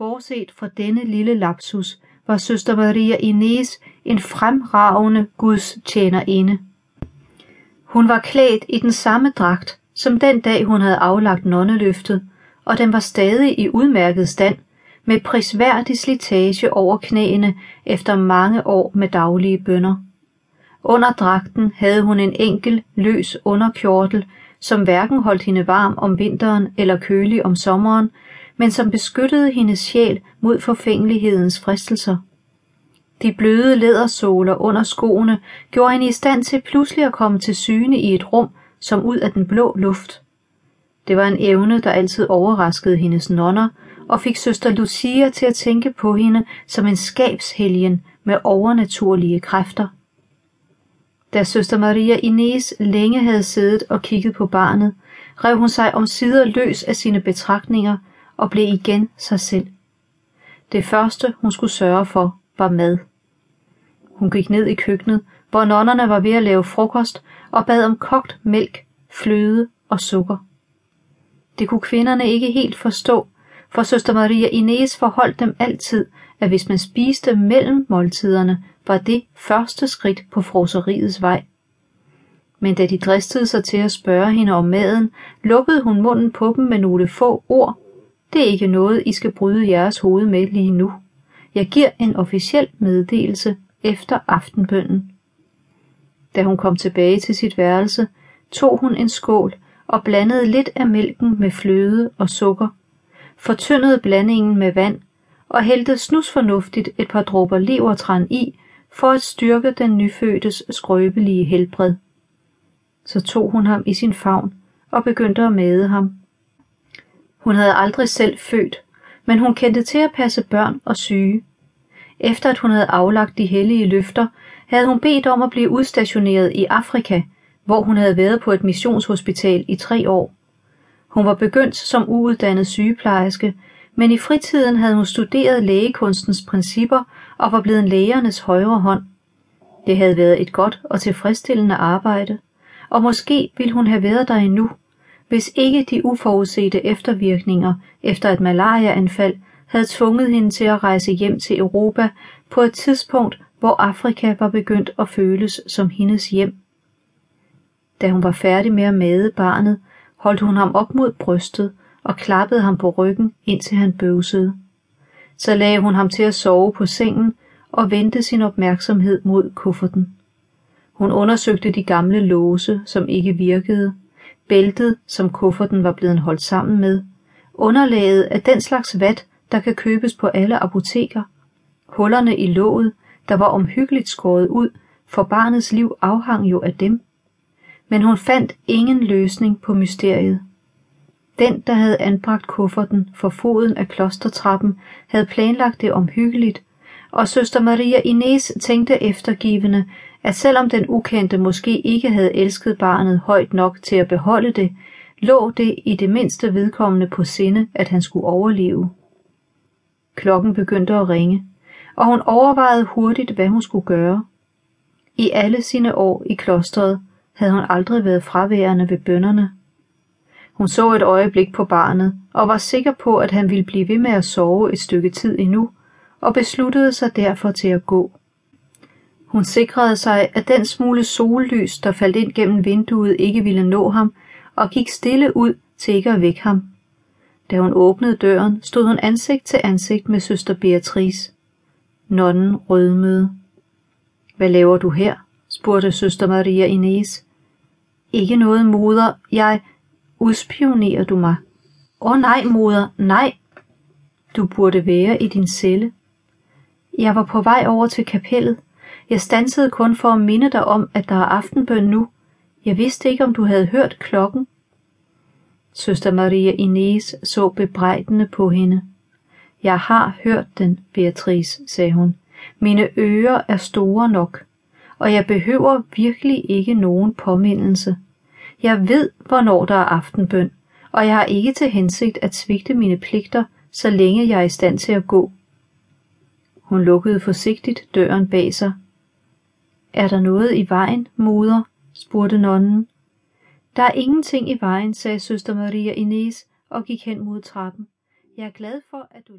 Bortset fra denne lille lapsus var søster Maria Ines en fremragende Guds tjenerinde. Hun var klædt i den samme dragt, som den dag hun havde aflagt nonneløftet, og den var stadig i udmærket stand, med prisværdig slitage over knæene efter mange år med daglige bønder. Under dragten havde hun en enkel, løs underkjortel, som hverken holdt hende varm om vinteren eller kølig om sommeren, men som beskyttede hendes sjæl mod forfængelighedens fristelser. De bløde lædersåler under skoene gjorde hende i stand til pludselig at komme til syne i et rum, som ud af den blå luft. Det var en evne, der altid overraskede hendes nonner, og fik søster Lucia til at tænke på hende som en skabshelgen med overnaturlige kræfter. Da søster Maria Ines længe havde siddet og kigget på barnet, rev hun sig om sider løs af sine betragtninger og blev igen sig selv. Det første, hun skulle sørge for, var mad. Hun gik ned i køkkenet, hvor nonnerne var ved at lave frokost, og bad om kogt mælk, fløde og sukker. Det kunne kvinderne ikke helt forstå, for søster Maria Ines forholdt dem altid, at hvis man spiste mellem måltiderne, var det første skridt på froseriets vej. Men da de dristede sig til at spørge hende om maden, lukkede hun munden på dem med nogle få ord. Det er ikke noget, I skal bryde jeres hoved med lige nu. Jeg giver en officiel meddelelse efter aftenbønnen. Da hun kom tilbage til sit værelse, tog hun en skål og blandede lidt af mælken med fløde og sukker, fortyndede blandingen med vand og hældte snusfornuftigt et par dråber levertran i, for at styrke den nyfødtes skrøbelige helbred. Så tog hun ham i sin favn og begyndte at made ham. Hun havde aldrig selv født, men hun kendte til at passe børn og syge. Efter at hun havde aflagt de hellige løfter, havde hun bedt om at blive udstationeret i Afrika, hvor hun havde været på et missionshospital i tre år. Hun var begyndt som uuddannet sygeplejerske, men i fritiden havde hun studeret lægekunstens principper og var blevet lægernes højre hånd. Det havde været et godt og tilfredsstillende arbejde, og måske ville hun have været der endnu, hvis ikke de uforudsete eftervirkninger efter et malariaanfald havde tvunget hende til at rejse hjem til Europa på et tidspunkt, hvor Afrika var begyndt at føles som hendes hjem. Da hun var færdig med at made barnet, holdt hun ham op mod brystet og klappede ham på ryggen, indtil han bøvsede. Så lagde hun ham til at sove på sengen og vendte sin opmærksomhed mod kufferten. Hun undersøgte de gamle låse, som ikke virkede, bæltet, som kufferten var blevet holdt sammen med, underlaget af den slags vat, der kan købes på alle apoteker, hullerne i låget, der var omhyggeligt skåret ud, for barnets liv afhang jo af dem. Men hun fandt ingen løsning på mysteriet. Den, der havde anbragt kufferten for foden af klostertrappen, havde planlagt det omhyggeligt, og søster Maria Ines tænkte eftergivende, at selvom den ukendte måske ikke havde elsket barnet højt nok til at beholde det, lå det i det mindste vedkommende på sinde, at han skulle overleve. Klokken begyndte at ringe, og hun overvejede hurtigt, hvad hun skulle gøre. I alle sine år i klostret havde hun aldrig været fraværende ved bønderne. Hun så et øjeblik på barnet og var sikker på, at han ville blive ved med at sove et stykke tid endnu, og besluttede sig derfor til at gå. Hun sikrede sig, at den smule sollys, der faldt ind gennem vinduet, ikke ville nå ham, og gik stille ud til ikke at vække ham. Da hun åbnede døren, stod hun ansigt til ansigt med søster Beatrice. Nonnen rødmede. Hvad laver du her? spurgte søster Maria Ines. Ikke noget, moder. Jeg... Udspionerer du mig? Åh oh, nej, moder, nej. Du burde være i din celle. Jeg var på vej over til kapellet. Jeg stansede kun for at minde dig om, at der er aftenbøn nu. Jeg vidste ikke, om du havde hørt klokken. Søster Maria Ines så bebrejdende på hende. Jeg har hørt den, Beatrice, sagde hun. Mine ører er store nok, og jeg behøver virkelig ikke nogen påmindelse. Jeg ved, hvornår der er aftenbøn, og jeg har ikke til hensigt at svigte mine pligter, så længe jeg er i stand til at gå. Hun lukkede forsigtigt døren bag sig. Er der noget i vejen, moder? spurgte nonnen. Der er ingenting i vejen, sagde søster Maria Ines og gik hen mod trappen. Jeg er glad for, at du